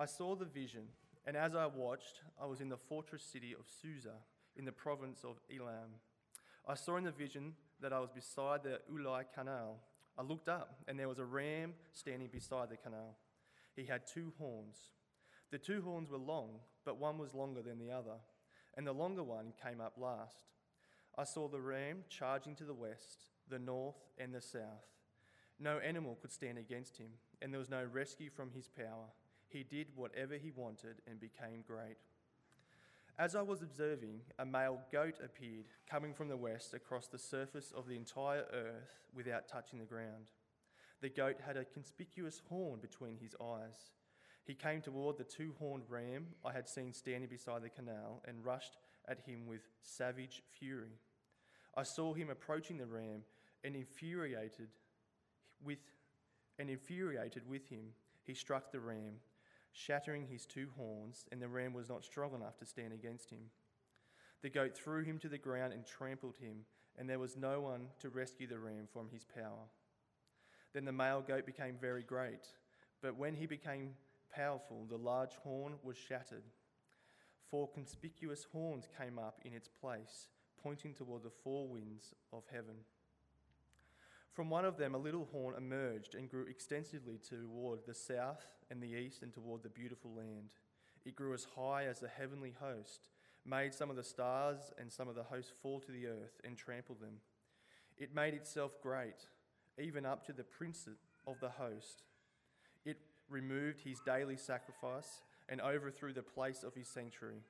I saw the vision, and as I watched, I was in the fortress city of Susa, in the province of Elam. I saw in the vision that I was beside the Ulai canal. I looked up, and there was a ram standing beside the canal. He had two horns. The two horns were long, but one was longer than the other, and the longer one came up last. I saw the ram charging to the west, the north, and the south. No animal could stand against him, and there was no rescue from his power. He did whatever he wanted and became great. As I was observing, a male goat appeared, coming from the west across the surface of the entire earth without touching the ground. The goat had a conspicuous horn between his eyes. He came toward the two horned ram I had seen standing beside the canal and rushed at him with savage fury. I saw him approaching the ram and infuriated with and infuriated with him, he struck the ram shattering his two horns, and the ram was not strong enough to stand against him. The goat threw him to the ground and trampled him, and there was no one to rescue the ram from his power. Then the male goat became very great, but when he became powerful, the large horn was shattered. Four conspicuous horns came up in its place, pointing toward the four winds of heaven. From one of them, a little horn emerged and grew extensively toward the south and the east and toward the beautiful land. It grew as high as the heavenly host, made some of the stars and some of the hosts fall to the earth and trampled them. It made itself great, even up to the prince of the host. It removed his daily sacrifice and overthrew the place of his sanctuary.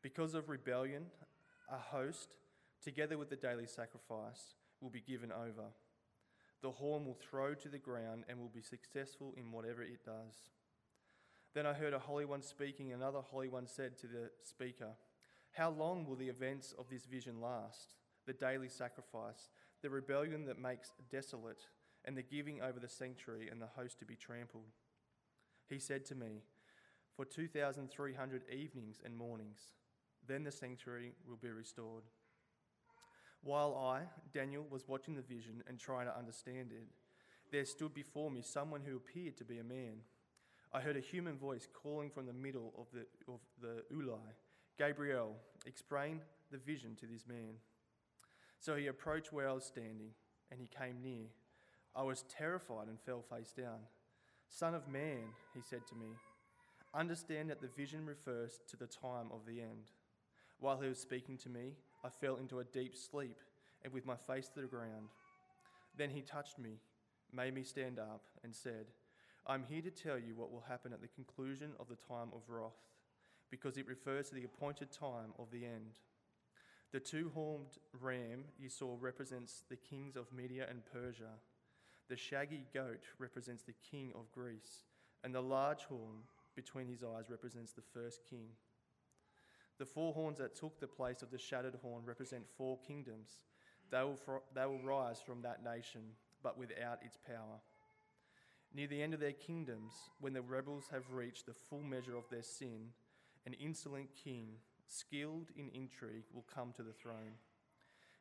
Because of rebellion, a host, together with the daily sacrifice, will be given over the horn will throw to the ground and will be successful in whatever it does. Then I heard a holy one speaking, and another holy one said to the speaker, How long will the events of this vision last? The daily sacrifice, the rebellion that makes desolate, and the giving over the sanctuary and the host to be trampled. He said to me, For 2,300 evenings and mornings, then the sanctuary will be restored. While I, Daniel, was watching the vision and trying to understand it, there stood before me someone who appeared to be a man. I heard a human voice calling from the middle of the, of the Ulai, Gabriel, explain the vision to this man. So he approached where I was standing, and he came near. I was terrified and fell face down. Son of man, he said to me, understand that the vision refers to the time of the end. While he was speaking to me, I fell into a deep sleep and with my face to the ground. Then he touched me, made me stand up, and said, I'm here to tell you what will happen at the conclusion of the time of wrath, because it refers to the appointed time of the end. The two horned ram you saw represents the kings of Media and Persia. The shaggy goat represents the king of Greece, and the large horn between his eyes represents the first king. The four horns that took the place of the shattered horn represent four kingdoms. They will, they will rise from that nation, but without its power. Near the end of their kingdoms, when the rebels have reached the full measure of their sin, an insolent king, skilled in intrigue, will come to the throne.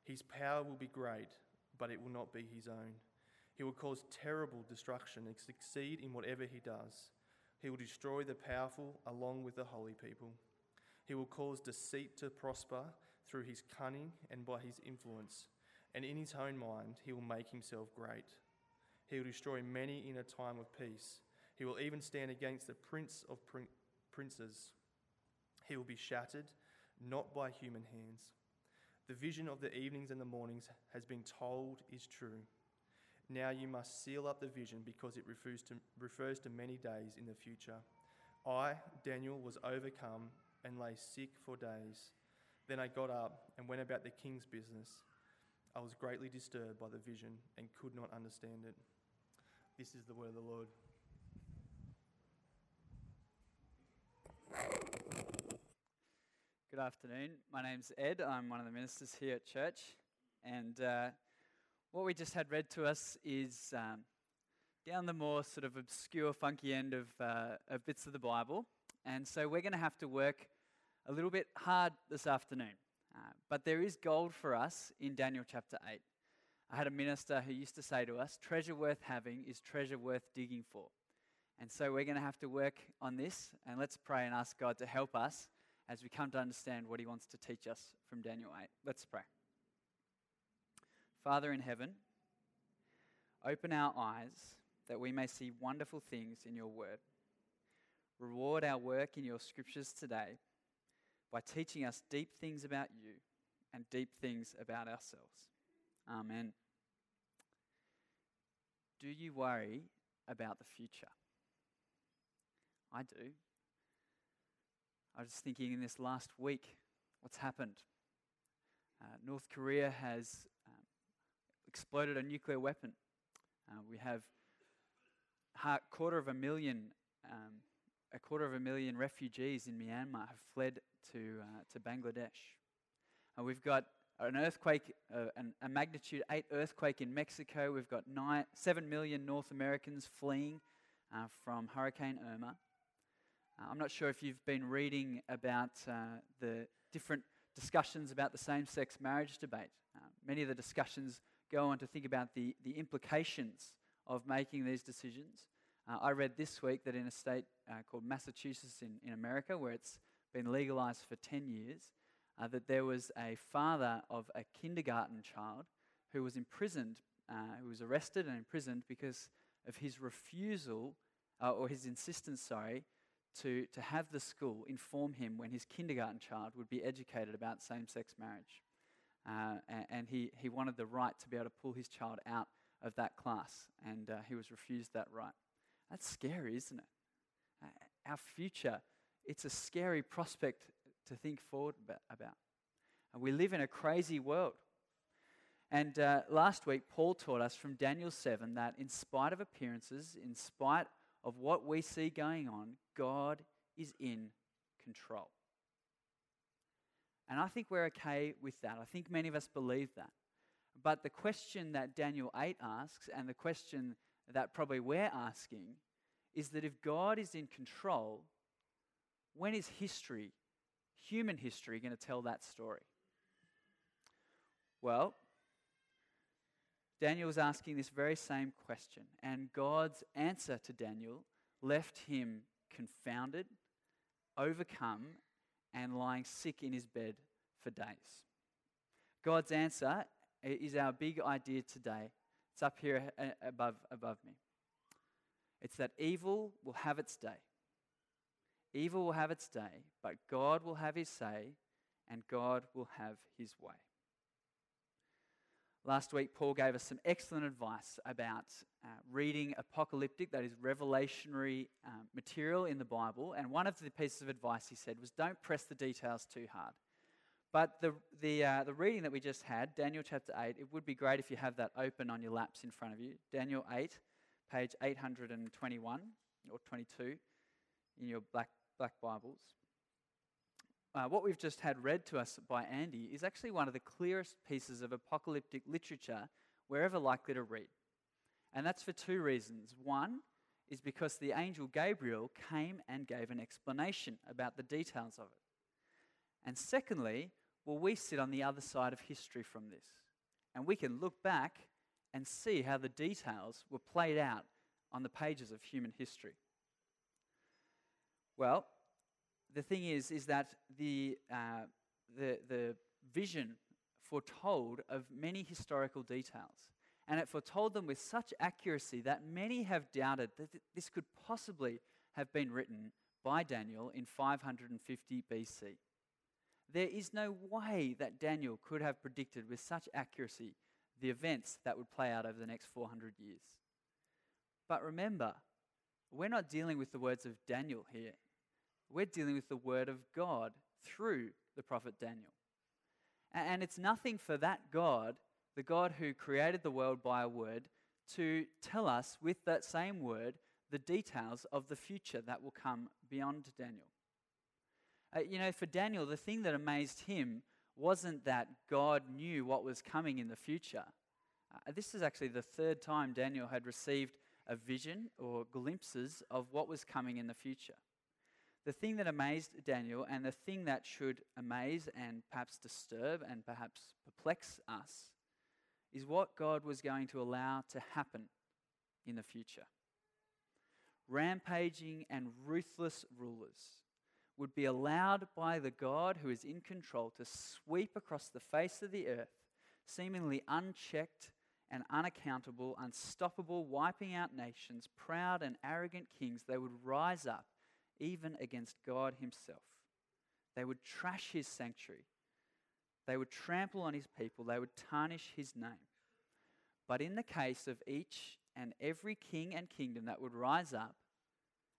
His power will be great, but it will not be his own. He will cause terrible destruction and succeed in whatever he does. He will destroy the powerful along with the holy people. He will cause deceit to prosper through his cunning and by his influence, and in his own mind he will make himself great. He will destroy many in a time of peace. He will even stand against the prince of prin- princes. He will be shattered, not by human hands. The vision of the evenings and the mornings has been told is true. Now you must seal up the vision because it refers to, refers to many days in the future. I, Daniel, was overcome and lay sick for days. Then I got up and went about the king's business. I was greatly disturbed by the vision and could not understand it. This is the word of the Lord. Good afternoon. My name's Ed. I'm one of the ministers here at church. And uh, what we just had read to us is um, down the more sort of obscure, funky end of, uh, of bits of the Bible. And so we're going to have to work a little bit hard this afternoon. Uh, but there is gold for us in Daniel chapter 8. I had a minister who used to say to us, treasure worth having is treasure worth digging for. And so we're going to have to work on this, and let's pray and ask God to help us as we come to understand what He wants to teach us from Daniel 8. Let's pray. Father in heaven, open our eyes that we may see wonderful things in your word. Reward our work in your scriptures today by teaching us deep things about you and deep things about ourselves. Amen. Do you worry about the future? I do. I was thinking in this last week, what's happened? Uh, North Korea has um, exploded a nuclear weapon. Uh, we have a quarter of a million, um, a quarter of a million refugees in Myanmar have fled to uh, to Bangladesh. Uh, we've got an earthquake, uh, an, a magnitude 8 earthquake in Mexico. We've got nine, 7 million North Americans fleeing uh, from Hurricane Irma. Uh, I'm not sure if you've been reading about the different discussions about the same sex marriage debate. Many of the discussions go on to think about the, the implications of making these decisions. Uh, I read this week that in a state called Massachusetts in, in America, where it's been legalized for 10 years, uh, that there was a father of a kindergarten child who was imprisoned, uh, who was arrested and imprisoned because of his refusal, uh, or his insistence, sorry, to, to have the school inform him when his kindergarten child would be educated about same sex marriage. Uh, and, and he, he wanted the right to be able to pull his child out of that class, and uh, he was refused that right. That's scary, isn't it? Uh, our future, it's a scary prospect to think forward about. And we live in a crazy world. And uh, last week, Paul taught us from Daniel 7 that in spite of appearances, in spite of what we see going on, God is in control. And I think we're okay with that. I think many of us believe that. But the question that Daniel 8 asks, and the question that probably we're asking, is that if God is in control, when is history human history going to tell that story? Well, Daniel was asking this very same question, and God's answer to Daniel left him confounded, overcome, and lying sick in his bed for days. God's answer is our big idea today. It's up here above, above me. It's that evil will have its day. Evil will have its day, but God will have his say, and God will have his way. Last week, Paul gave us some excellent advice about uh, reading apocalyptic, that is, revelationary um, material in the Bible. And one of the pieces of advice he said was don't press the details too hard. But the, the, uh, the reading that we just had, Daniel chapter 8, it would be great if you have that open on your laps in front of you. Daniel 8, page 821 or 22 in your black Black Bibles. Uh, what we've just had read to us by Andy is actually one of the clearest pieces of apocalyptic literature we're ever likely to read. And that's for two reasons. One is because the angel Gabriel came and gave an explanation about the details of it. And secondly, well, we sit on the other side of history from this. And we can look back and see how the details were played out on the pages of human history. Well, the thing is, is that the, uh, the, the vision foretold of many historical details. And it foretold them with such accuracy that many have doubted that this could possibly have been written by Daniel in 550 BC. There is no way that Daniel could have predicted with such accuracy the events that would play out over the next 400 years. But remember, we're not dealing with the words of Daniel here. We're dealing with the Word of God through the prophet Daniel. And it's nothing for that God, the God who created the world by a word, to tell us with that same word the details of the future that will come beyond Daniel. Uh, you know, for Daniel, the thing that amazed him wasn't that God knew what was coming in the future. Uh, this is actually the third time Daniel had received a vision or glimpses of what was coming in the future. The thing that amazed Daniel, and the thing that should amaze and perhaps disturb and perhaps perplex us, is what God was going to allow to happen in the future. rampaging, and ruthless rulers would be allowed by the God who is in control to sweep across the face of the earth, seemingly unchecked and unaccountable, unstoppable, wiping out nations, proud and arrogant kings, they would rise up even against God Himself. They would trash His sanctuary. They would trample on His people. They would tarnish His name. But in the case of each and every king and kingdom that would rise up,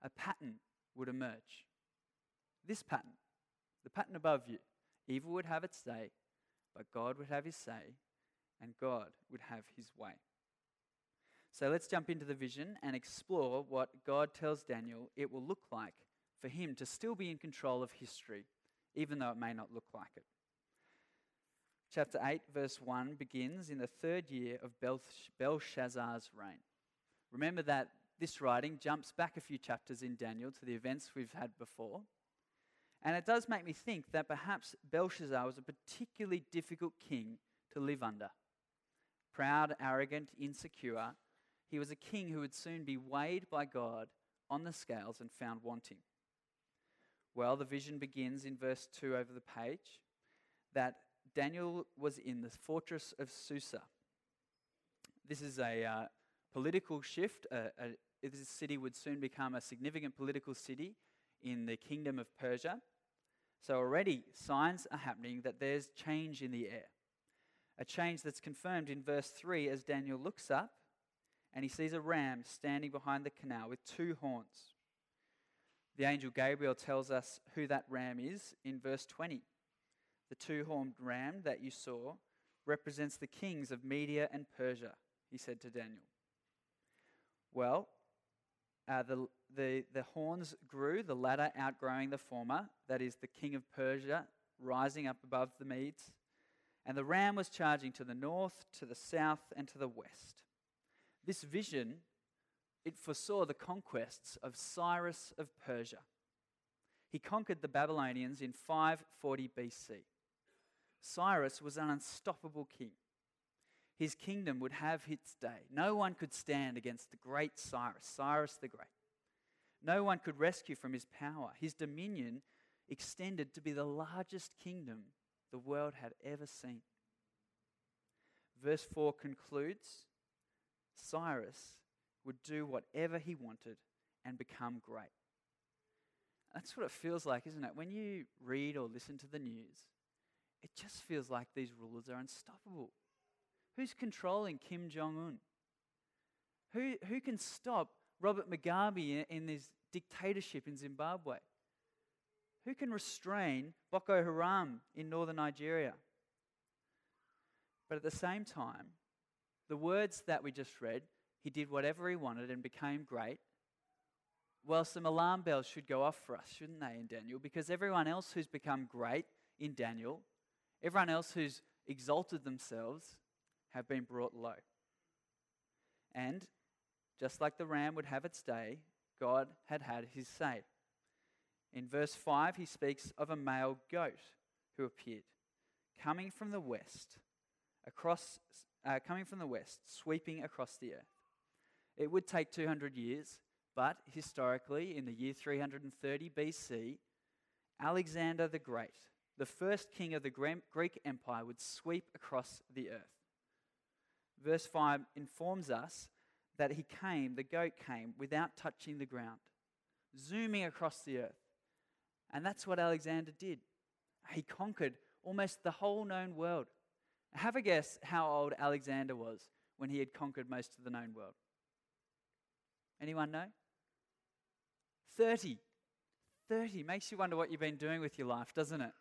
a pattern would emerge. This pattern, the pattern above you, evil would have its day, but God would have his say, and God would have his way. So let's jump into the vision and explore what God tells Daniel it will look like for him to still be in control of history, even though it may not look like it. Chapter 8, verse 1 begins in the third year of Belshazzar's reign. Remember that this writing jumps back a few chapters in Daniel to the events we've had before. And it does make me think that perhaps Belshazzar was a particularly difficult king to live under. Proud, arrogant, insecure, he was a king who would soon be weighed by God on the scales and found wanting. Well, the vision begins in verse 2 over the page that Daniel was in the fortress of Susa. This is a uh, political shift. A, this city would soon become a significant political city in the kingdom of Persia. So already signs are happening that there's change in the air. A change that's confirmed in verse 3 as Daniel looks up and he sees a ram standing behind the canal with two horns. The angel Gabriel tells us who that ram is in verse 20. The two horned ram that you saw represents the kings of Media and Persia, he said to Daniel. Well, uh, the, the, the horns grew, the latter outgrowing the former, that is, the king of Persia rising up above the Medes. And the ram was charging to the north, to the south, and to the west. This vision, it foresaw the conquests of Cyrus of Persia. He conquered the Babylonians in 540 BC. Cyrus was an unstoppable king. His kingdom would have its day. No one could stand against the great Cyrus, Cyrus the Great. No one could rescue from his power. His dominion extended to be the largest kingdom the world had ever seen. Verse 4 concludes Cyrus would do whatever he wanted and become great. That's what it feels like, isn't it? When you read or listen to the news, it just feels like these rulers are unstoppable. Who's controlling Kim Jong un? Who, who can stop Robert Mugabe in, this dictatorship in Zimbabwe? Who can restrain Boko Haram in northern Nigeria? But at the same time, the words that we just read, he did whatever he wanted and became great. Well, some alarm bells should go off for us, shouldn't they, in Daniel? Because everyone else who's become great in Daniel, everyone else who's exalted themselves, have been brought low. And just like the ram would have its day, God had had his say. In verse 5, he speaks of a male goat who appeared, coming from the west, across, uh, coming from the west, sweeping across the earth. It would take 200 years, but historically, in the year 330 BC, Alexander the Great, the first king of the Greek Empire, would sweep across the earth verse 5 informs us that he came, the goat came, without touching the ground, zooming across the earth. And that's what Alexander did. He conquered almost the whole known world. Have a guess how old Alexander was when he had conquered most of the known world. Anyone know? 30. 30 makes you wonder what you've been doing with your life, doesn't it?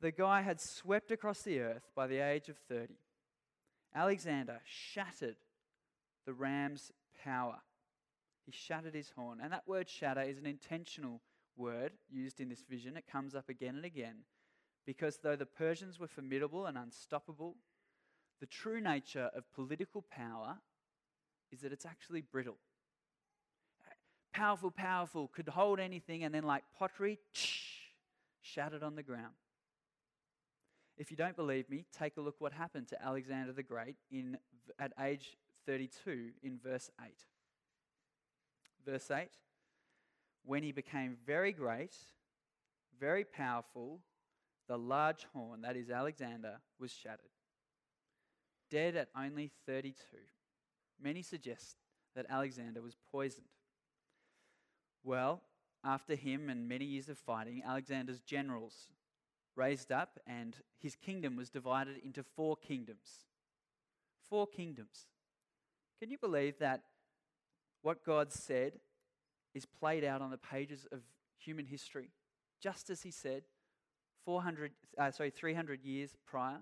The guy had swept across the earth by the age of 30. Alexander shattered the ram's power. He shattered his horn. And that word shatter is an intentional word used in this vision. It comes up again and again because though the Persians were formidable and unstoppable, the true nature of political power is that it's actually brittle. Powerful, powerful, could hold anything, and then, like pottery, shattered on the ground. If you don't believe me, take a look what happened to Alexander the Great in, at age 32 in verse 8. Verse 8 When he became very great, very powerful, the large horn, that is Alexander, was shattered. Dead at only 32. Many suggest that Alexander was poisoned. Well, after him and many years of fighting, Alexander's generals raised up, and his kingdom was divided into four kingdoms. Four kingdoms. Can you believe that what God said is played out on the pages of human history, just as He said, 400, uh, sorry, 300 years prior?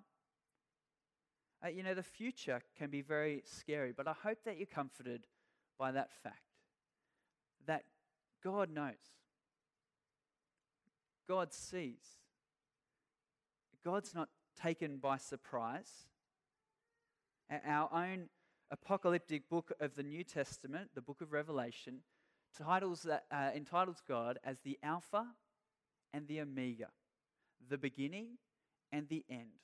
Uh, you know, the future can be very scary, but I hope that you're comforted by that fact that God knows, God sees, God's not taken by surprise. Our own apocalyptic book of the New Testament, the book of Revelation, titles that, uh, entitles God as the Alpha and the Omega, the beginning and the end,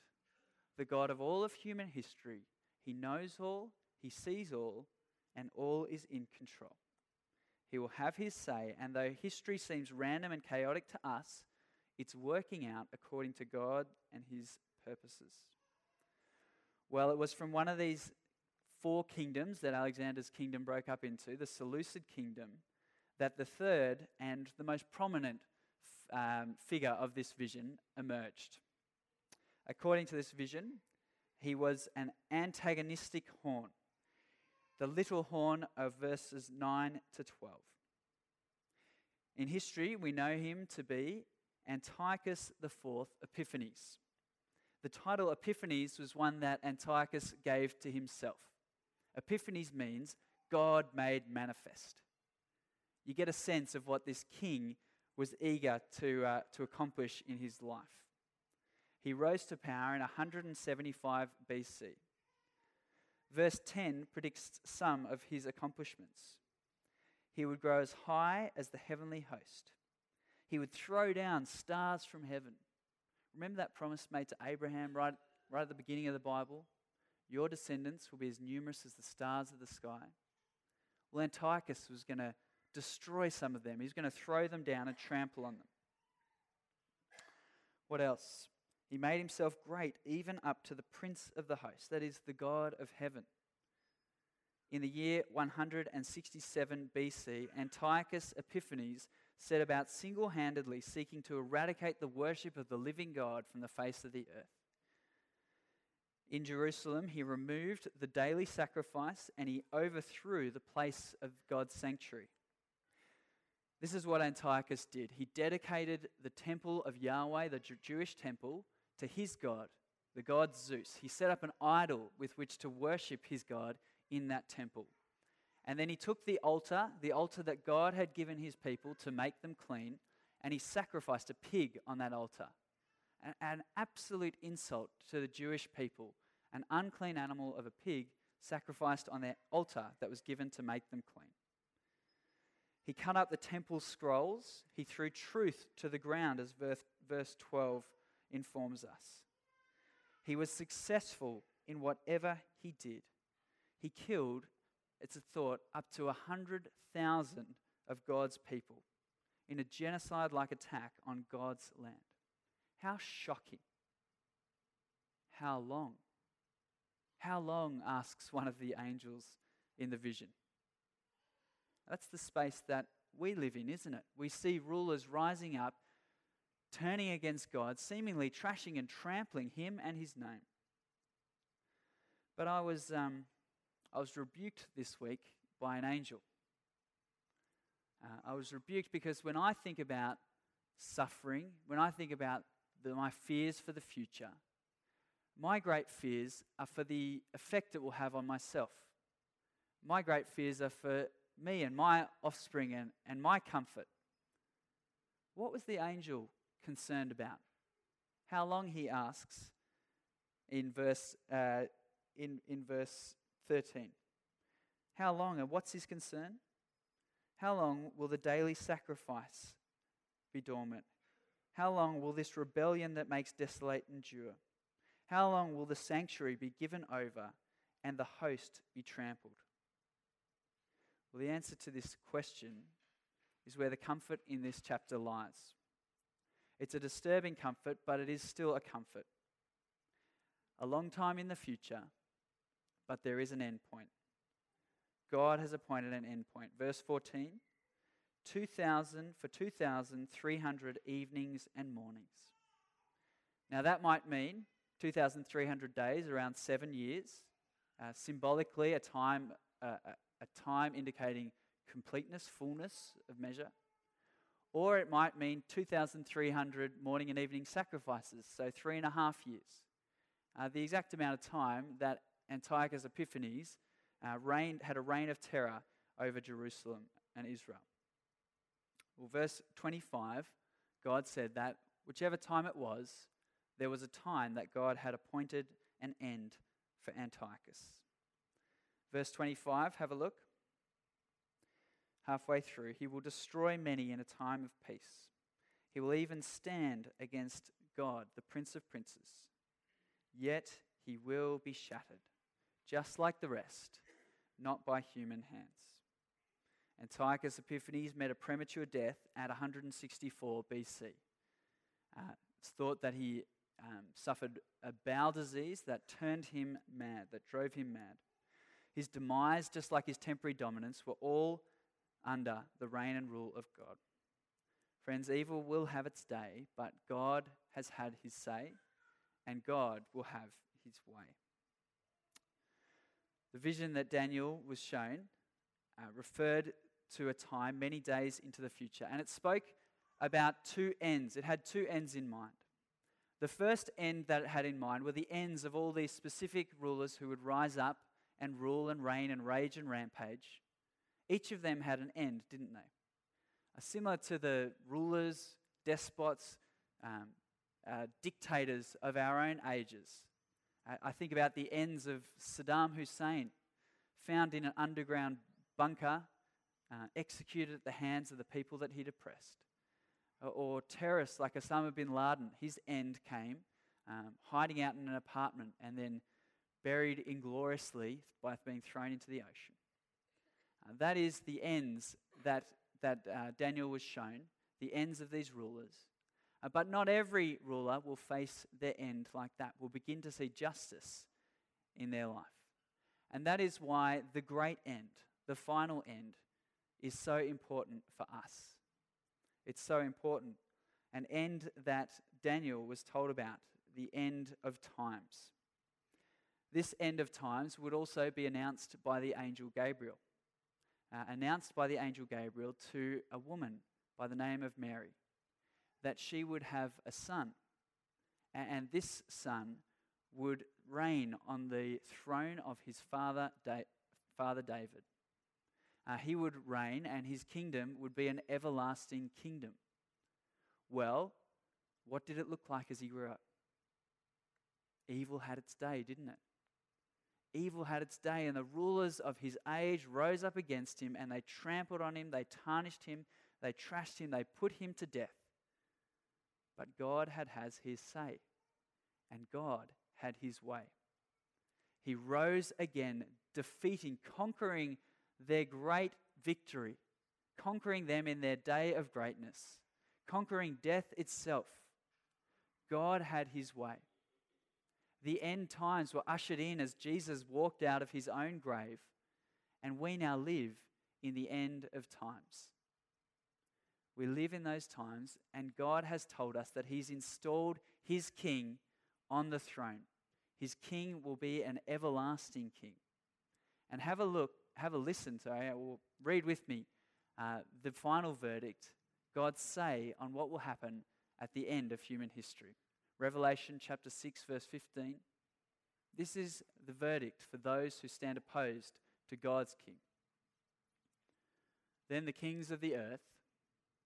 the God of all of human history. He knows all, He sees all, and all is in control. He will have His say, and though history seems random and chaotic to us, it's working out according to God and His purposes. Well, it was from one of these four kingdoms that Alexander's kingdom broke up into, the Seleucid kingdom, that the third and the most prominent um, figure of this vision emerged. According to this vision, he was an antagonistic horn, the little horn of verses 9 to 12. In history, we know him to be Antiochus IV Epiphanes. The title Epiphanes was one that Antiochus gave to himself. Epiphanes means God made manifest. You get a sense of what this king was eager to, uh, to accomplish in his life. He rose to power in 175 BC. Verse 10 predicts some of his accomplishments. He would grow as high as the heavenly host. He would throw down stars from heaven. Remember that promise made to Abraham right, right at the beginning of the Bible? Your descendants will be as numerous as the stars of the sky. Well, Antiochus was going to destroy some of them, he's going to throw them down and trample on them. What else? He made himself great, even up to the prince of the host, that is, the God of heaven. In the year 167 BC, Antiochus Epiphanes set about single handedly seeking to eradicate the worship of the living God from the face of the earth. In Jerusalem, he removed the daily sacrifice and he overthrew the place of God's sanctuary. This is what Antiochus did. He dedicated the temple of Yahweh, the Jewish temple, to his God, the god Zeus. He set up an idol with which to worship his God in that temple. And then he took the altar, the altar that God had given his people to make them clean, and he sacrificed a pig on that altar. An, absolute insult to the Jewish people. An unclean animal of a pig sacrificed on their altar that was given to make them clean. He cut up the temple scrolls. He threw truth to the ground, as verse, verse 12 informs us. He was successful in whatever he did. He killed it's a thought, up to 100,000 of God's people in a genocide like attack on God's land. How shocking. How long? How long, asks one of the angels in the vision. That's the space that we live in, isn't it? We see rulers rising up, turning against God, seemingly trashing and trampling him and his name. But I was um, I was rebuked this week by an angel. Uh, I was rebuked because when I think about suffering, when I think about the, my fears for the future, my great fears are for the effect it will have on myself. My great fears are for me and my offspring and, and my comfort. What was the angel concerned about? How long, he asks in verse, uh, in, in verse 13. How long and what's his concern? How long will the daily sacrifice be dormant? How long will this rebellion that makes desolate endure? How long will the sanctuary be given over and the host be trampled? Well, the answer to this question is where the comfort in this chapter lies. It's a disturbing comfort, but it is still a comfort. A long time in the future, but there is an end point. God has appointed an end point. Verse 14 2000 for 2,300 evenings and mornings. Now, that might mean 2,300 days, around seven years, uh, symbolically, a time, uh, a time indicating completeness, fullness of measure. Or it might mean 2,300 morning and evening sacrifices, so three and a half years. Uh, the exact amount of time that Antiochus Epiphanes uh, reigned, had a reign of terror over Jerusalem and Israel. Well, verse 25, God said that whichever time it was, there was a time that God had appointed an end for Antiochus. Verse 25, have a look. Halfway through, he will destroy many in a time of peace. He will even stand against God, the Prince of Princes. Yet he will be shattered, just like the rest, not by human hands. Antiochus Epiphanes met a premature death at 164 BC. Uh, it's thought that he um, suffered a bowel disease that turned him mad, that drove him mad. His demise, just like his temporary dominance, were all under the reign and rule of God. Friends, evil will have its day, but God has had his say, and God will have his way. The vision that Daniel was shown uh, referred to a time many days into the future, and it spoke about two ends. It had two ends in mind. The first end that it had in mind were the ends of all these specific rulers who would rise up and rule and reign and rage and rampage. Each of them had an end, didn't they? Similar to the rulers, despots, um, uh, dictators of our own ages. I think about the ends of Saddam Hussein, found in an underground bunker, uh, executed at the hands of the people that he'd oppressed. Or, or terrorists like Osama bin Laden, his end came um, hiding out in an apartment and then buried ingloriously by being thrown into the ocean. Uh, that is the ends that, that uh, Daniel was shown, the ends of these rulers. Uh, but not every ruler will face their end like that, will begin to see justice in their life. And that is why the great end, the final end, is so important for us. It's so important. An end that Daniel was told about, the end of times. This end of times would also be announced by the angel Gabriel. Uh, announced by the angel Gabriel to a woman by the name of Mary that she would have a son. And, this son would reign on the throne of his father, da- father David. Uh, he would reign, and his kingdom would be an everlasting kingdom. Well, what did it look like as he grew up? Evil had its day, didn't it? Evil had its day, and the rulers of his age rose up against him, and they trampled on him, they tarnished him, they trashed him, they put him to death. But God had has his say, and God had his way. He rose again, defeating, conquering their great victory, conquering them in their day of greatness, conquering death itself. God had his way. The end times were ushered in as Jesus walked out of his own grave, and we now live in the end of times. We live in those times, and God has told us that He's installed His King on the throne. His King will be an everlasting King. And have a look, have a listen, sorry, or read with me uh, the final verdict, God's say on what will happen at the end of human history. Revelation chapter 6, verse 15. This is the verdict for those who stand opposed to God's king. Then the kings of the earth,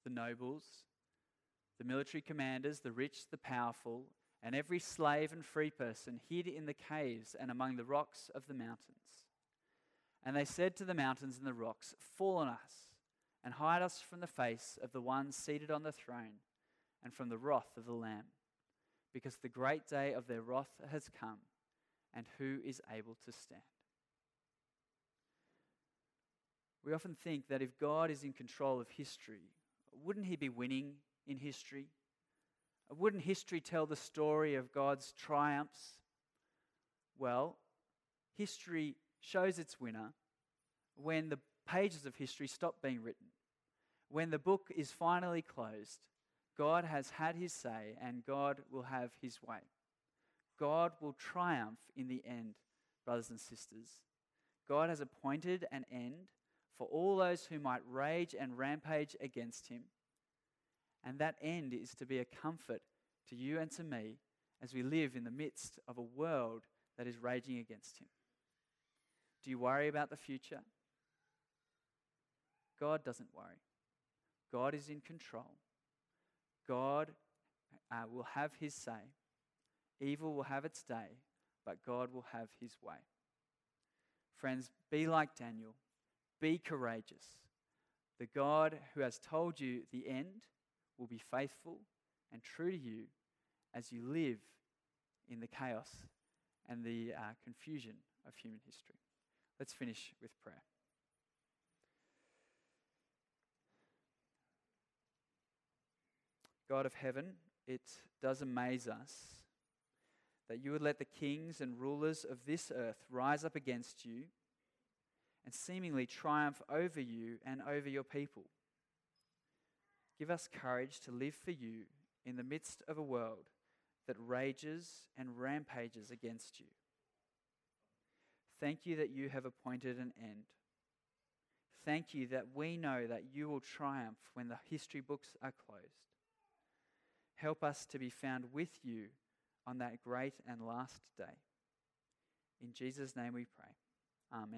the nobles, the military commanders, the rich, the powerful, and every slave and free person hid in the caves and among the rocks of the mountains. And they said to the mountains and the rocks, Fall on us, and hide us from the face of the one seated on the throne, and from the wrath of the Lamb because the great day of their wrath has come, and who is able to stand? We often think that if God is in control of history, wouldn't he be winning in history? Wouldn't history tell the story of God's triumphs? Well, history shows its winner when the pages of history stop being written. When the book is finally closed, God has had his say and God will have his way. God will triumph in the end, brothers and sisters. God has appointed an end for all those who might rage and rampage against him. And that end is to be a comfort to you and to me as we live in the midst of a world that is raging against him. Do you worry about the future? God doesn't worry. God is in control. God uh, will have his say. Evil will have its day, but God will have his way. Friends, be like Daniel. Be courageous. The God who has told you the end will be faithful and true to you as you live in the chaos and the uh, confusion of human history. Let's finish with prayer. God of heaven, it does amaze us that you would let the kings and rulers of this earth rise up against you and seemingly triumph over you and over your people. Give us courage to live for you in the midst of a world that rages and rampages against you. Thank you that you have appointed an end. Thank you that we know that you will triumph when the history books are closed. Help us to be found with you on that great and last day. In Jesus' name we pray. Amen.